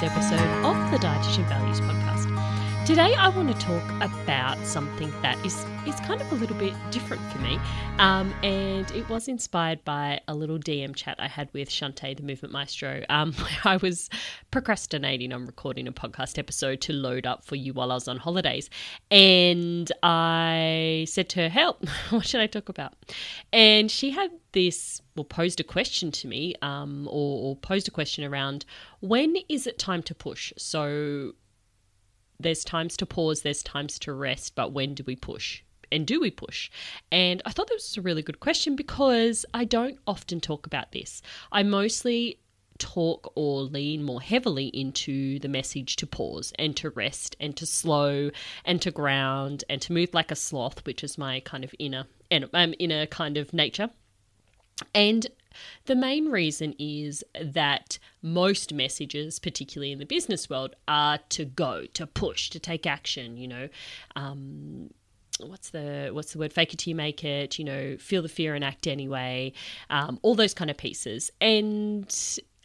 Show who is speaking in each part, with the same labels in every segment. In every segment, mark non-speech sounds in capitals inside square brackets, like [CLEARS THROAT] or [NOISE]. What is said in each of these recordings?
Speaker 1: Week's episode of the Dietitian Values Podcast. Today, I want to talk about something that is, is kind of a little bit different for me. Um, and it was inspired by a little DM chat I had with Shantae, the movement maestro. Um, [LAUGHS] I was procrastinating on recording a podcast episode to load up for you while I was on holidays. And I said to her, Help, [LAUGHS] what should I talk about? And she had this, well, posed a question to me, um, or, or posed a question around when is it time to push? So, there's times to pause, there's times to rest, but when do we push? And do we push? And I thought that was a really good question because I don't often talk about this. I mostly talk or lean more heavily into the message to pause and to rest and to slow and to ground and to move like a sloth, which is my kind of inner um, inner kind of nature. And the main reason is that most messages, particularly in the business world, are to go, to push, to take action. You know, um, what's the what's the word? Fake it till you make it. You know, feel the fear and act anyway. Um, all those kind of pieces, and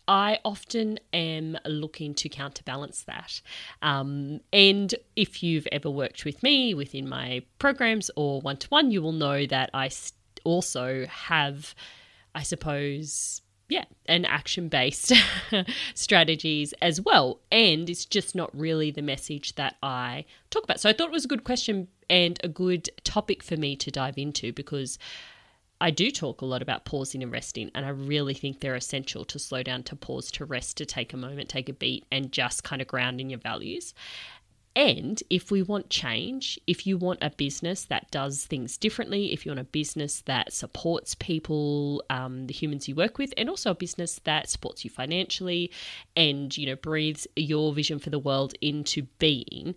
Speaker 1: I often am looking to counterbalance that. Um, and if you've ever worked with me within my programs or one to one, you will know that I also have I suppose, yeah, and action based [LAUGHS] strategies as well. And it's just not really the message that I talk about. So I thought it was a good question and a good topic for me to dive into because I do talk a lot about pausing and resting, and I really think they're essential to slow down, to pause, to rest, to take a moment, take a beat, and just kind of ground in your values. And if we want change, if you want a business that does things differently, if you want a business that supports people, um, the humans you work with, and also a business that supports you financially and, you know, breathes your vision for the world into being,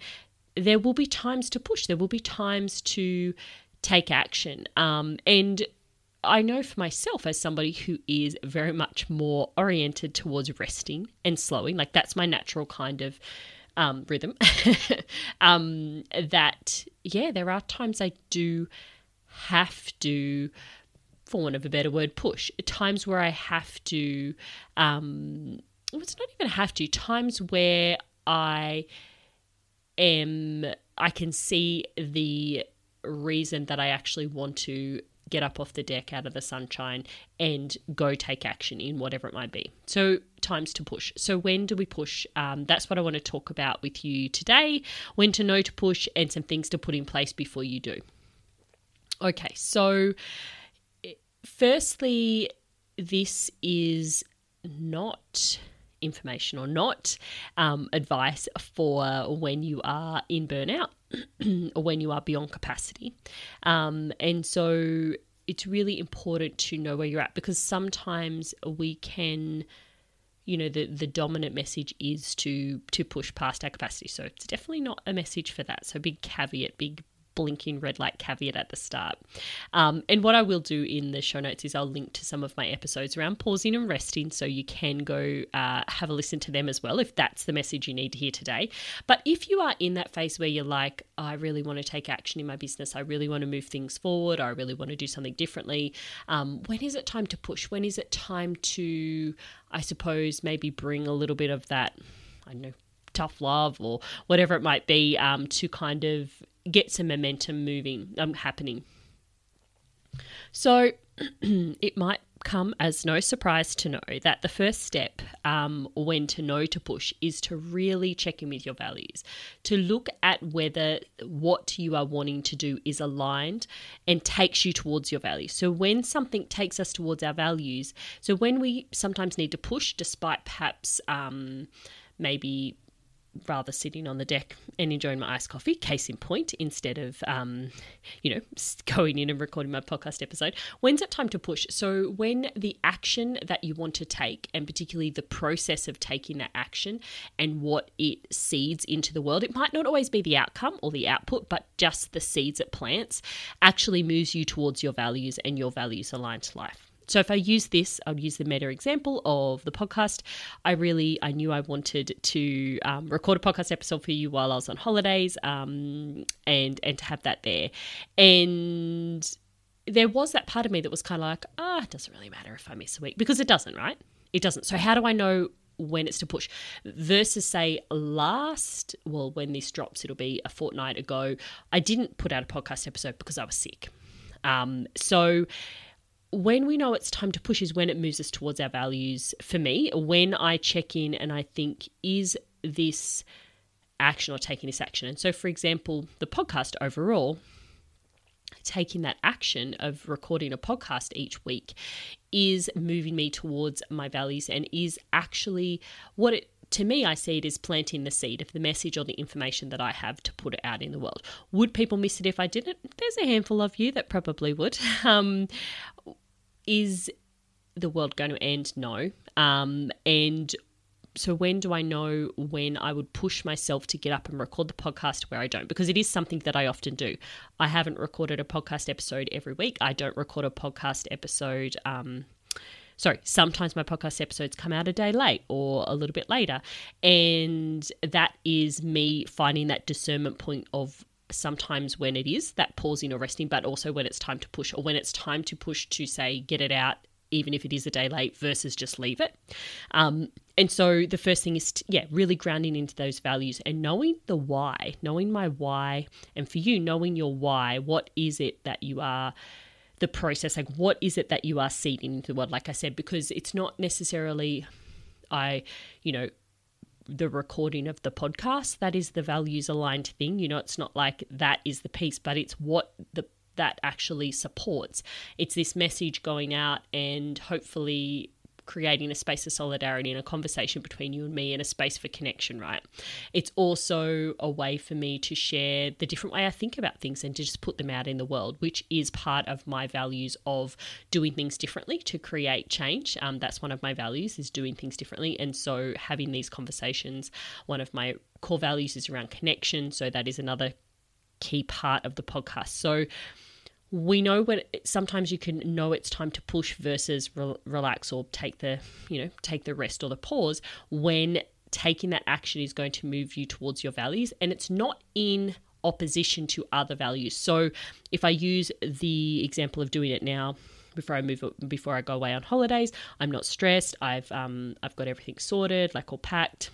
Speaker 1: there will be times to push. There will be times to take action. Um, and I know for myself, as somebody who is very much more oriented towards resting and slowing, like that's my natural kind of um, rhythm, [LAUGHS] um, that, yeah, there are times I do have to, for want of a better word, push. Times where I have to, um, it's not even have to, times where I am, I can see the reason that I actually want to get up off the deck out of the sunshine and go take action in whatever it might be. So, times to push. So, when do we push? Um, that's what I want to talk about with you today when to know to push and some things to put in place before you do. Okay, so firstly, this is not information or not um, advice for when you are in burnout [CLEARS THROAT] or when you are beyond capacity. Um, and so it's really important to know where you're at because sometimes we can you know the the dominant message is to to push past our capacity so it's definitely not a message for that so big caveat big blinking red light caveat at the start. Um, and what I will do in the show notes is I'll link to some of my episodes around pausing and resting so you can go uh, have a listen to them as well if that's the message you need to hear today. But if you are in that phase where you're like, I really want to take action in my business, I really want to move things forward, I really want to do something differently, um, when is it time to push? When is it time to, I suppose, maybe bring a little bit of that, I don't know, tough love or whatever it might be um, to kind of get some momentum moving, um, happening. So [CLEARS THROAT] it might come as no surprise to know that the first step um, when to know to push is to really check in with your values, to look at whether what you are wanting to do is aligned and takes you towards your values. So when something takes us towards our values, so when we sometimes need to push despite perhaps um, maybe rather sitting on the deck and enjoying my iced coffee, case in point, instead of, um, you know, going in and recording my podcast episode. When's it time to push? So, when the action that you want to take, and particularly the process of taking that action and what it seeds into the world, it might not always be the outcome or the output, but just the seeds it plants, actually moves you towards your values and your values aligned life. So if I use this, I'll use the meta example of the podcast. I really, I knew I wanted to um, record a podcast episode for you while I was on holidays, um, and and to have that there, and there was that part of me that was kind of like, ah, it doesn't really matter if I miss a week because it doesn't, right? It doesn't. So how do I know when it's to push versus say last well when this drops it'll be a fortnight ago i didn't put out a podcast episode because i was sick um, so when we know it's time to push is when it moves us towards our values for me when i check in and i think is this action or taking this action and so for example the podcast overall taking that action of recording a podcast each week is moving me towards my values and is actually what it to me, I see it as planting the seed of the message or the information that I have to put it out in the world. Would people miss it if I didn't? There's a handful of you that probably would. [LAUGHS] Um, is the world going to end? No. Um, and so when do I know when I would push myself to get up and record the podcast where I don't? Because it is something that I often do. I haven't recorded a podcast episode every week. I don't record a podcast episode. Um, sorry, sometimes my podcast episodes come out a day late or a little bit later. And that is me finding that discernment point of sometimes when it is that pausing or resting, but also when it's time to push or when it's time to push to say, get it out even if it is a day late, versus just leave it. Um, and so the first thing is, to, yeah, really grounding into those values and knowing the why, knowing my why, and for you, knowing your why. What is it that you are? The process, like what is it that you are seeding into the world? Like I said, because it's not necessarily, I, you know, the recording of the podcast that is the values aligned thing you know it's not like that is the piece but it's what the that actually supports. It's this message going out and hopefully creating a space of solidarity and a conversation between you and me and a space for connection, right? It's also a way for me to share the different way I think about things and to just put them out in the world, which is part of my values of doing things differently to create change. Um, that's one of my values is doing things differently. And so having these conversations, one of my core values is around connection. So that is another key part of the podcast. So we know when sometimes you can know it's time to push versus re- relax or take the you know take the rest or the pause when taking that action is going to move you towards your values and it's not in opposition to other values so if i use the example of doing it now before I move before I go away on holidays. I'm not stressed. I've um I've got everything sorted, like all packed.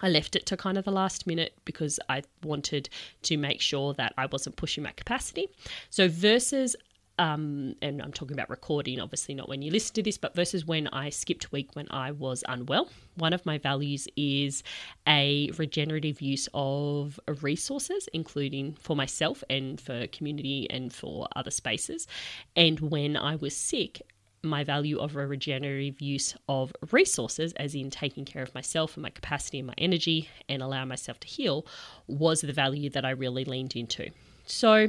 Speaker 1: I left it to kind of the last minute because I wanted to make sure that I wasn't pushing my capacity. So, versus, um, and I'm talking about recording, obviously not when you listen to this, but versus when I skipped week when I was unwell, one of my values is a regenerative use of resources, including for myself and for community and for other spaces. And when I was sick, my value of a regenerative use of resources, as in taking care of myself and my capacity and my energy and allow myself to heal, was the value that I really leaned into. So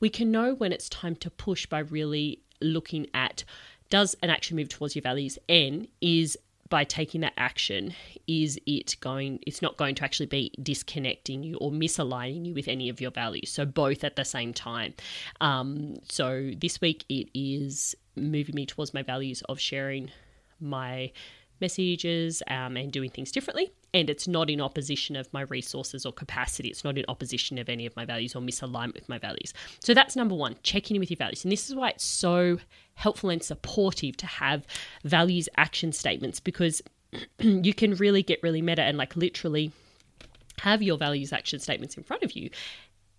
Speaker 1: we can know when it's time to push by really looking at does an action move towards your values? And is by taking that action is it going it's not going to actually be disconnecting you or misaligning you with any of your values? So both at the same time. Um, so this week it is moving me towards my values of sharing my messages um, and doing things differently. And it's not in opposition of my resources or capacity. It's not in opposition of any of my values or misalignment with my values. So that's number one, checking in with your values. And this is why it's so helpful and supportive to have values action statements because [CLEARS THROAT] you can really get really meta and like literally have your values action statements in front of you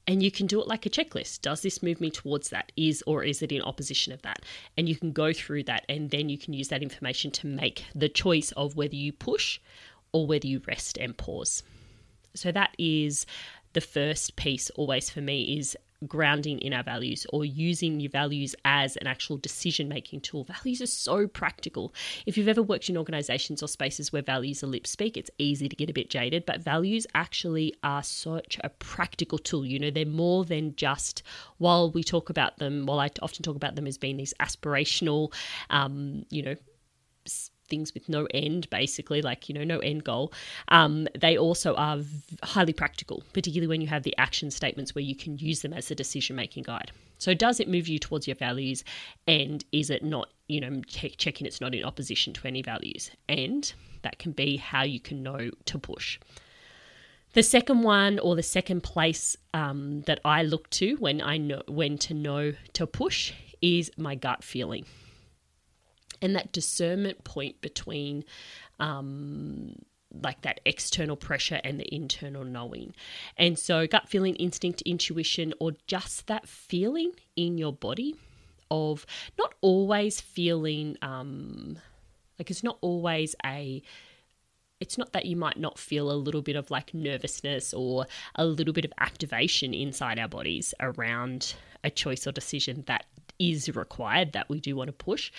Speaker 1: and you can do it like a checklist. Does this move me towards that? Is or is it in opposition of that? And you can go through that and then you can use that information to make the choice of whether you push or whether you rest and pause. So that is the first piece always for me is grounding in our values or using your values as an actual decision making tool. Values are so practical. If you've ever worked in organizations or spaces where values are lip speak, it's easy to get a bit jaded, but values actually are such a practical tool. You know, they're more than just, while we talk about them, while I often talk about them as being these aspirational, um, you know, things with no end, basically, like, you know, no end goal, um, they also are highly practical, particularly when you have the action statements where you can use them as a decision making guide. So, does it move you towards your values? And is it not, you know, check, checking it's not in opposition to any values? And that can be how you can know to push. The second one, or the second place um, that I look to when I know when to know to push, is my gut feeling and that discernment point between um, like that external pressure and the internal knowing. And so, gut feeling, instinct, intuition, or just that feeling in your body of not always feeling um, like it's not always a it's not that you might not feel a little bit of like nervousness or a little bit of activation inside our bodies around a choice or decision that is required that we do want to push.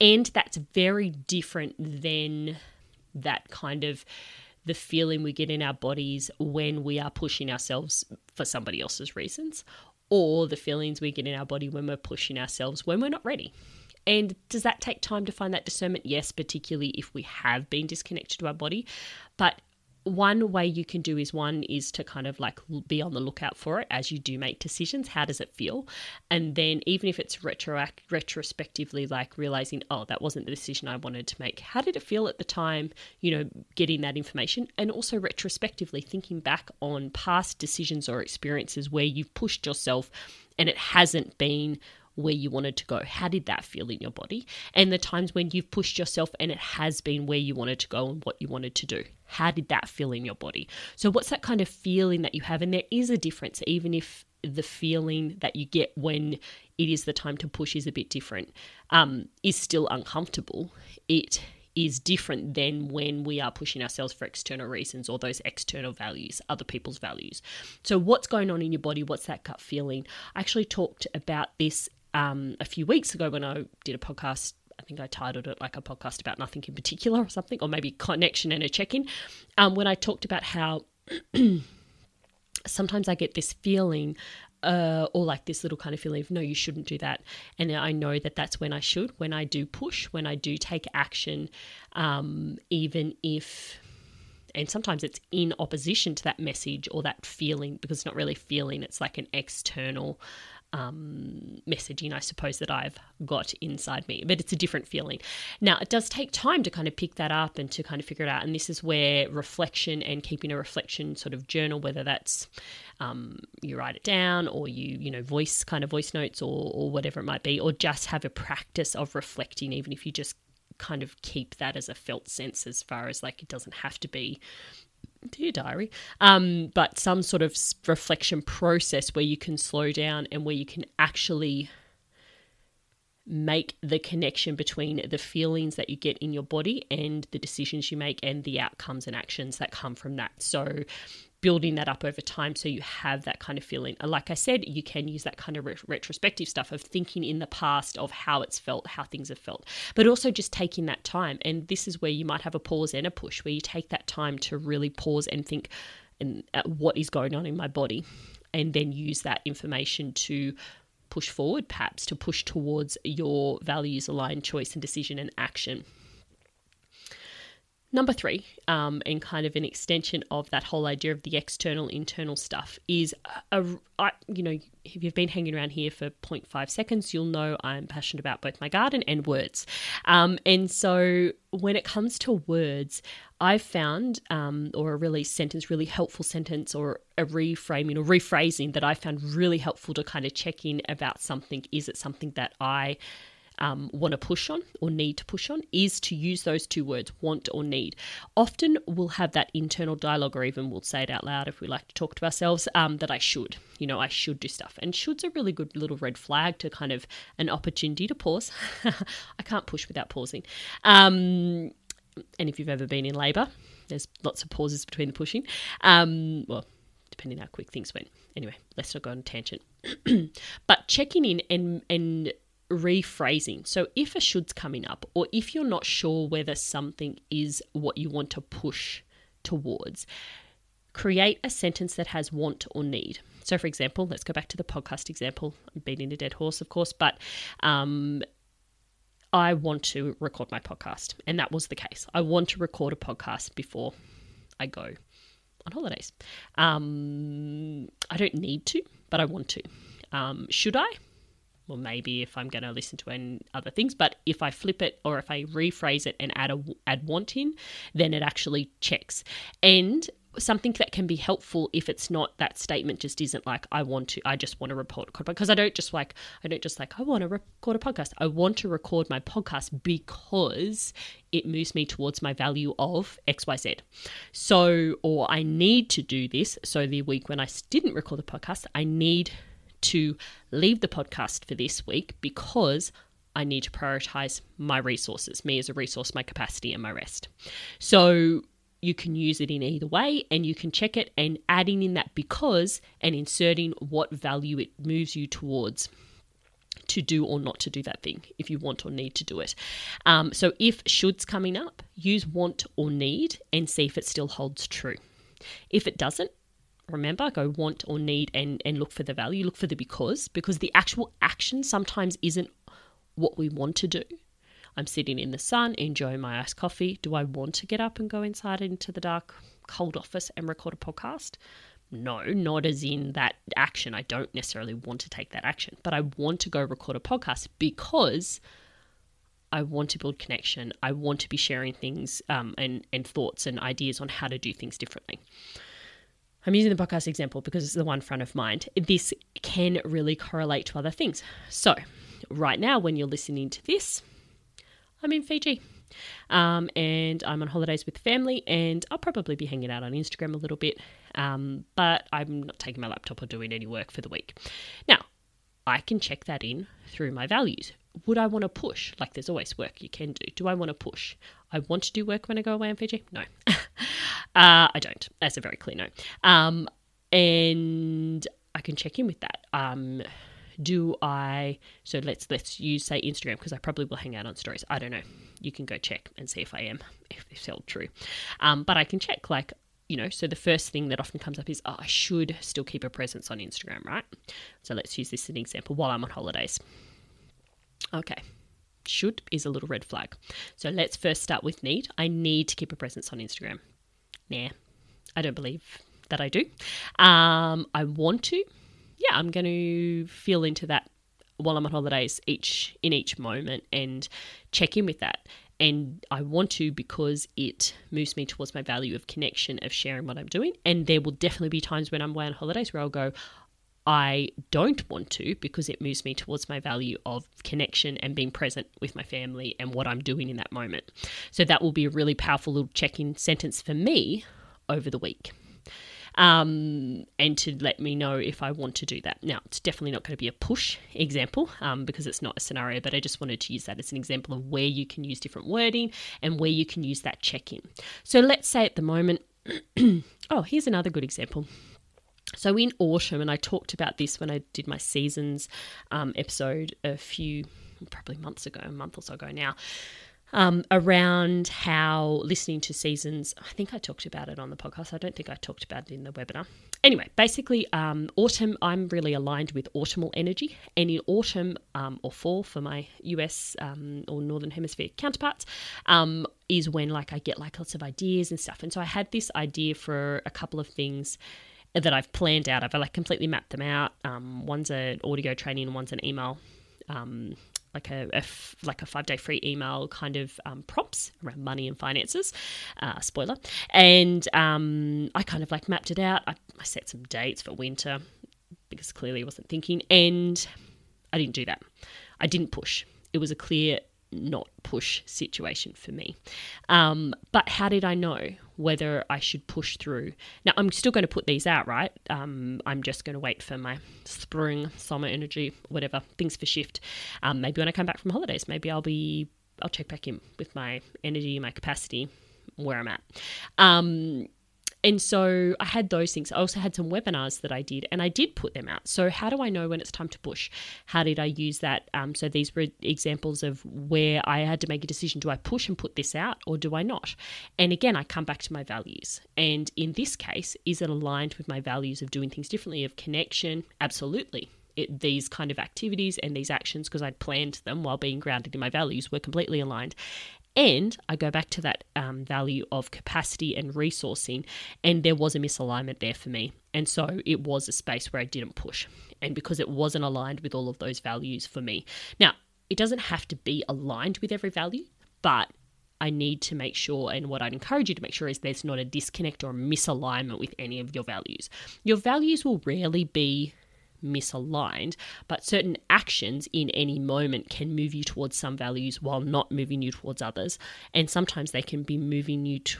Speaker 1: And that's very different than that kind of the feeling we get in our bodies when we are pushing ourselves for somebody else's reasons, or the feelings we get in our body when we're pushing ourselves when we're not ready. And does that take time to find that discernment? Yes, particularly if we have been disconnected to our body. But one way you can do is one is to kind of like be on the lookout for it as you do make decisions. How does it feel? And then even if it's retro retrospectively like realizing oh that wasn't the decision i wanted to make how did it feel at the time you know getting that information? And also retrospectively thinking back on past decisions or experiences where you've pushed yourself and it hasn't been where you wanted to go. How did that feel in your body? And the times when you've pushed yourself and it has been where you wanted to go and what you wanted to do. How did that feel in your body? So, what's that kind of feeling that you have? And there is a difference, even if the feeling that you get when it is the time to push is a bit different, um, is still uncomfortable. It is different than when we are pushing ourselves for external reasons or those external values, other people's values. So, what's going on in your body? What's that gut feeling? I actually talked about this um, a few weeks ago when I did a podcast. I think I titled it like a podcast about nothing in particular or something, or maybe connection and a check in. Um, when I talked about how [CLEARS THROAT] sometimes I get this feeling uh, or like this little kind of feeling of no, you shouldn't do that. And I know that that's when I should, when I do push, when I do take action, um, even if, and sometimes it's in opposition to that message or that feeling because it's not really feeling, it's like an external um, messaging, I suppose, that I've got inside me, but it's a different feeling. Now, it does take time to kind of pick that up and to kind of figure it out. And this is where reflection and keeping a reflection sort of journal, whether that's um, you write it down or you, you know, voice kind of voice notes or, or whatever it might be, or just have a practice of reflecting, even if you just kind of keep that as a felt sense as far as like it doesn't have to be dear diary, um, but some sort of reflection process where you can slow down and where you can actually make the connection between the feelings that you get in your body and the decisions you make and the outcomes and actions that come from that. So building that up over time so you have that kind of feeling. Like I said, you can use that kind of re- retrospective stuff of thinking in the past of how it's felt, how things have felt, but also just taking that time. And this is where you might have a pause and a push, where you take that time to really pause and think and what is going on in my body, and then use that information to push forward, perhaps to push towards your values aligned choice and decision and action. Number three, um, and kind of an extension of that whole idea of the external internal stuff, is a, a I, you know, if you've been hanging around here for 0.5 seconds, you'll know I'm passionate about both my garden and words. Um, and so when it comes to words, I've found, um, or a really sentence, really helpful sentence, or a reframing or rephrasing that I found really helpful to kind of check in about something. Is it something that I um, want to push on or need to push on is to use those two words, want or need. Often we'll have that internal dialogue, or even we'll say it out loud if we like to talk to ourselves, um, that I should, you know, I should do stuff. And should's a really good little red flag to kind of an opportunity to pause. [LAUGHS] I can't push without pausing. Um, and if you've ever been in labour, there's lots of pauses between the pushing. Um, well, depending how quick things went. Anyway, let's not go on a tangent. [CLEARS THROAT] but checking in and and rephrasing. So if a should's coming up, or if you're not sure whether something is what you want to push towards, create a sentence that has want or need. So, for example, let's go back to the podcast example. I'm beating a dead horse, of course, but um, I want to record my podcast. And that was the case. I want to record a podcast before I go on holidays. Um, I don't need to, but I want to. Um, should I? Well, maybe if I'm going to listen to any other things, but if I flip it or if I rephrase it and add a add want in, then it actually checks. And something that can be helpful if it's not that statement just isn't like I want to I just want to report because I don't just like I don't just like I want to record a podcast. I want to record my podcast because it moves me towards my value of XYZ so or I need to do this. So the week when I didn't record the podcast I need to leave the podcast for this week because I need to prioritize my resources, me as a resource, my capacity, and my rest. So you can use it in either way and you can check it and adding in that because and inserting what value it moves you towards to do or not to do that thing if you want or need to do it. Um, so if should's coming up, use want or need and see if it still holds true. If it doesn't, remember go want or need and and look for the value look for the because because the actual action sometimes isn't what we want to do I'm sitting in the sun, enjoying my iced coffee. Do I want to get up and go inside into the dark, cold office and record a podcast? No, not as in that action. I don't necessarily want to take that action, but I want to go record a podcast because I want to build connection. I want to be sharing things um, and, and thoughts and ideas on how to do things differently. I'm using the podcast example because it's the one front of mind. This can really correlate to other things. So, right now, when you're listening to this, I'm in Fiji. Um, and I'm on holidays with family, and I'll probably be hanging out on Instagram a little bit, um, but I'm not taking my laptop or doing any work for the week. Now, I can check that in through my values. Would I want to push? Like, there's always work you can do. Do I want to push? I want to do work when I go away in Fiji? No. [LAUGHS] uh, I don't. That's a very clear no. Um, and I can check in with that. Um, do I so let's let's use say Instagram because I probably will hang out on stories. I don't know. You can go check and see if I am if it's held true. Um, but I can check like you know, so the first thing that often comes up is, oh, I should still keep a presence on Instagram, right? So let's use this as an example while I'm on holidays. Okay, should is a little red flag. So let's first start with need. I need to keep a presence on Instagram. Nah, I don't believe that I do. Um, I want to yeah, I'm going to feel into that while I'm on holidays each in each moment and check in with that. And I want to because it moves me towards my value of connection, of sharing what I'm doing. And there will definitely be times when I'm away on holidays where I'll go, I don't want to because it moves me towards my value of connection and being present with my family and what I'm doing in that moment. So that will be a really powerful little check in sentence for me over the week um, and to let me know if I want to do that. Now, it's definitely not going to be a push example um, because it's not a scenario, but I just wanted to use that as an example of where you can use different wording and where you can use that check in. So let's say at the moment, [CLEARS THROAT] oh, here's another good example. So in autumn, and I talked about this when I did my seasons um, episode a few, probably months ago, a month or so ago now um, around how listening to seasons, I think I talked about it on the podcast. I don't think I talked about it in the webinar. Anyway, basically, um, autumn, I'm really aligned with autumnal energy. And in autumn um, or fall for my US um, or Northern Hemisphere counterparts, um, is when like I get like lots of ideas and stuff. And so I had this idea for a couple of things that I've planned out. I've like completely mapped them out. Um, one's an audio training one's an email um, like a, a f- like a five day free email kind of um, prompts around money and finances. Uh, spoiler, and um, I kind of like mapped it out. I, I set some dates for winter because clearly I wasn't thinking, and I didn't do that. I didn't push. It was a clear not push situation for me. Um, but how did I know whether I should push through? Now, I'm still going to put these out, right? Um, I'm just going to wait for my spring, summer energy, whatever, things for shift. Um, maybe when I come back from holidays, maybe I'll be, I'll check back in with my energy, my capacity, where I'm at. Um, And so I had those things. I also had some webinars that I did, and I did put them out. So, how do I know when it's time to push? How did I use that? Um, so, these were examples of where I had to make a decision do I push and put this out, or do I not? And again, I come back to my values. And in this case, is it aligned with my values of doing things differently, of connection? Absolutely. It, these kind of activities and these actions, because I'd planned them while being grounded in my values, were completely aligned. And I go back to that um, value of capacity and resourcing, and there was a misalignment there for me. And so it was a space where I didn't push. And because it wasn't aligned with all of those values for me. Now, it doesn't have to be aligned with every value, but I need to make sure, and what I'd encourage you to make sure is there's not a disconnect or a misalignment with any of your values. Your values will rarely be misaligned, but certain actions in any moment can move you towards some values while not moving you towards others. And sometimes they can be moving you to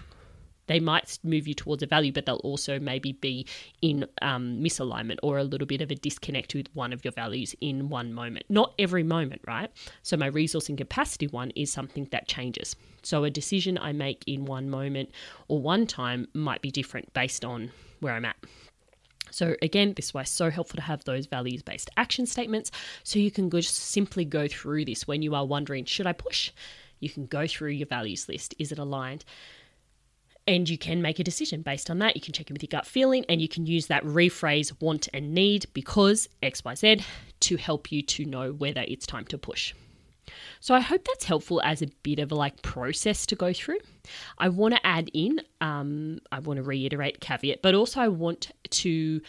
Speaker 1: they might move you towards a value, but they'll also maybe be in um, misalignment or a little bit of a disconnect with one of your values in one moment. Not every moment, right? So, my resource and capacity one is something that changes. So, a decision I make in one moment or one time might be different based on where I'm at. So, again, this is why so helpful to have those values based action statements so you can just simply go through this when you are wondering, should I push? You can go through your values list. Is it aligned? And you can make a decision based on that. You can check in with your gut feeling and you can use that rephrase want and need because XYZ to help you to know whether it's time to push. So I hope that's helpful as a bit of a like process to go through. I want to add in, um, I want to reiterate caveat, but also I want to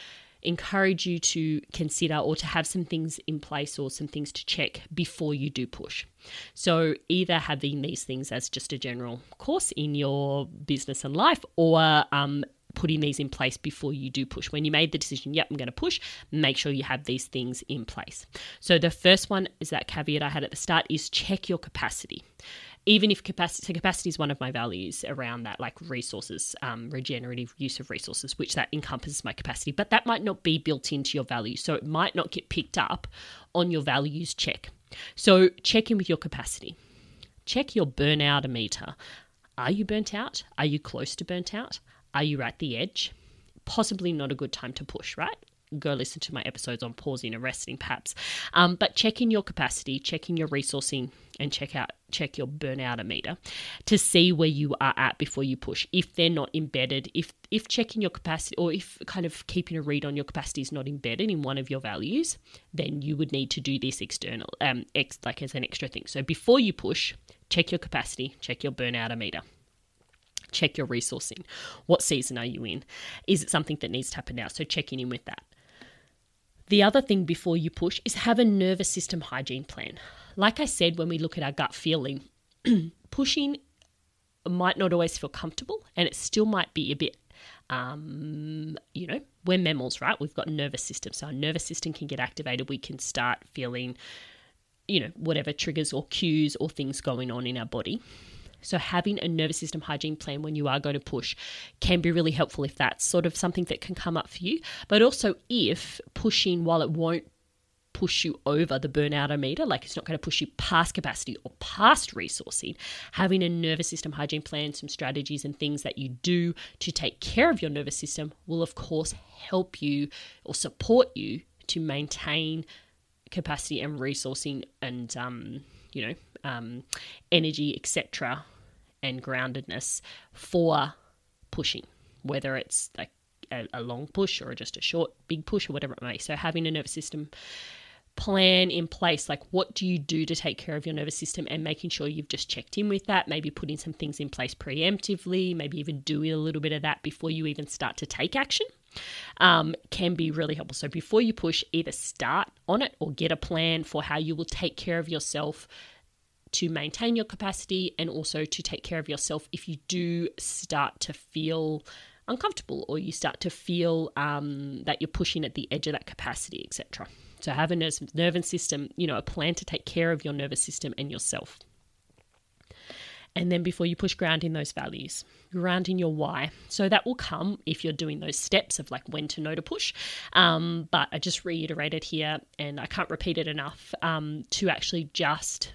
Speaker 1: encourage you to consider or to have some things in place or some things to check before you do push. So, either having these things as just a general course in your business and life, or um, putting these in place before you do push. When you made the decision, yep, I'm going to push, make sure you have these things in place. So the first one is that caveat I had at the start is check your capacity. Even if capacity, so capacity is one of my values around that, like resources, um, regenerative use of resources, which that encompasses my capacity, but that might not be built into your values. So it might not get picked up on your values check. So check in with your capacity. Check your burnout meter. Are you burnt out? Are you close to burnt out? Are you at the edge? Possibly not a good time to push, right? Go listen to my episodes on pausing and resting, perhaps. Um, but checking your capacity, checking your resourcing, and check out check your burnout meter to see where you are at before you push. If they're not embedded, if if checking your capacity or if kind of keeping a read on your capacity is not embedded in one of your values, then you would need to do this external, um, ex, like as an extra thing. So before you push, check your capacity, check your burnout meter check your resourcing. What season are you in? Is it something that needs to happen now? So checking in with that. The other thing before you push is have a nervous system hygiene plan. Like I said, when we look at our gut feeling, [CLEARS THROAT] pushing might not always feel comfortable and it still might be a bit um, you know, we're mammals, right? We've got a nervous system. So our nervous system can get activated. We can start feeling, you know, whatever triggers or cues or things going on in our body. So, having a nervous system hygiene plan when you are going to push can be really helpful if that's sort of something that can come up for you. But also, if pushing, while it won't push you over the burnout meter, like it's not going to push you past capacity or past resourcing, having a nervous system hygiene plan, some strategies and things that you do to take care of your nervous system will, of course, help you or support you to maintain capacity and resourcing and, um, you know, um, energy, etc and groundedness for pushing, whether it's like a, a long push or just a short, big push or whatever it may. So having a nervous system plan in place like what do you do to take care of your nervous system and making sure you've just checked in with that maybe putting some things in place preemptively maybe even doing a little bit of that before you even start to take action um, can be really helpful so before you push either start on it or get a plan for how you will take care of yourself to maintain your capacity and also to take care of yourself if you do start to feel uncomfortable or you start to feel um, that you're pushing at the edge of that capacity, etc. So have a nervous system, you know, a plan to take care of your nervous system and yourself. And then before you push, grounding those values, grounding your why. So that will come if you're doing those steps of like when to know to push. Um, but I just reiterated here, and I can't repeat it enough um, to actually just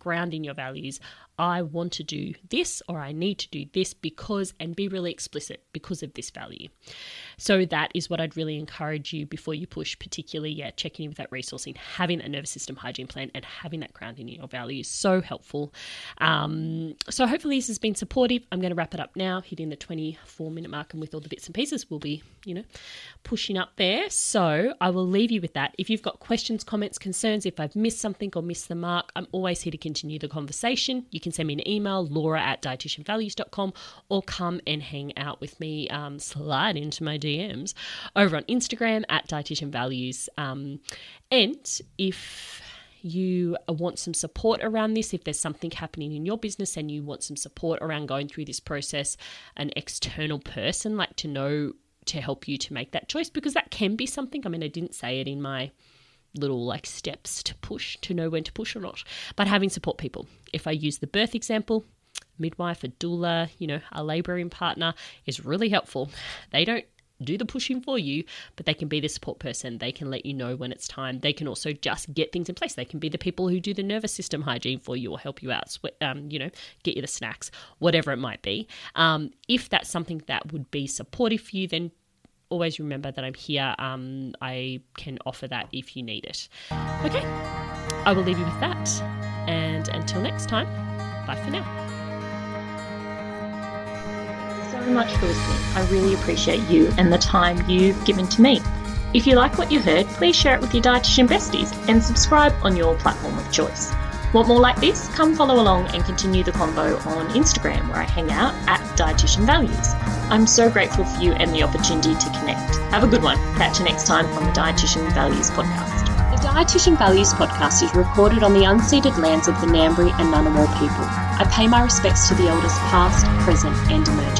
Speaker 1: ground in your values. I want to do this or I need to do this because, and be really explicit because of this value. So that is what I'd really encourage you before you push, particularly, yeah, checking in with that resourcing, having that nervous system hygiene plan and having that grounding in your values. So helpful. Um, so hopefully this has been supportive. I'm going to wrap it up now, hitting the 24 minute mark, and with all the bits and pieces, we'll be, you know, pushing up there. So I will leave you with that. If you've got questions, comments, concerns, if I've missed something or missed the mark, I'm always here to continue the conversation. You can send me an email, laura at dietitianvalues.com, or come and hang out with me, um, slide into my DMs over on Instagram at dietitianvalues. Um, and if you want some support around this, if there's something happening in your business and you want some support around going through this process, an external person like to know to help you to make that choice because that can be something. I mean, I didn't say it in my little like steps to push to know when to push or not, but having support people. If I use the birth example, midwife, a doula, you know, a labouring partner is really helpful. They don't do the pushing for you, but they can be the support person. They can let you know when it's time. They can also just get things in place. They can be the people who do the nervous system hygiene for you or help you out, um, you know, get you the snacks, whatever it might be. Um, if that's something that would be supportive for you, then always remember that I'm here. Um, I can offer that if you need it. Okay, I will leave you with that. And until next time, bye for now.
Speaker 2: So much for listening. I really appreciate you and the time you've given to me. If you like what you heard, please share it with your dietitian besties and subscribe on your platform of choice. Want more like this? Come follow along and continue the convo on Instagram where I hang out at Dietitian Values. I'm so grateful for you and the opportunity to connect. Have a good one. Catch you next time on the Dietitian Values podcast. The Dietitian Values podcast is recorded on the unceded lands of the Ngambri and Ngunnawal people. I pay my respects to the elders past, present and emerging.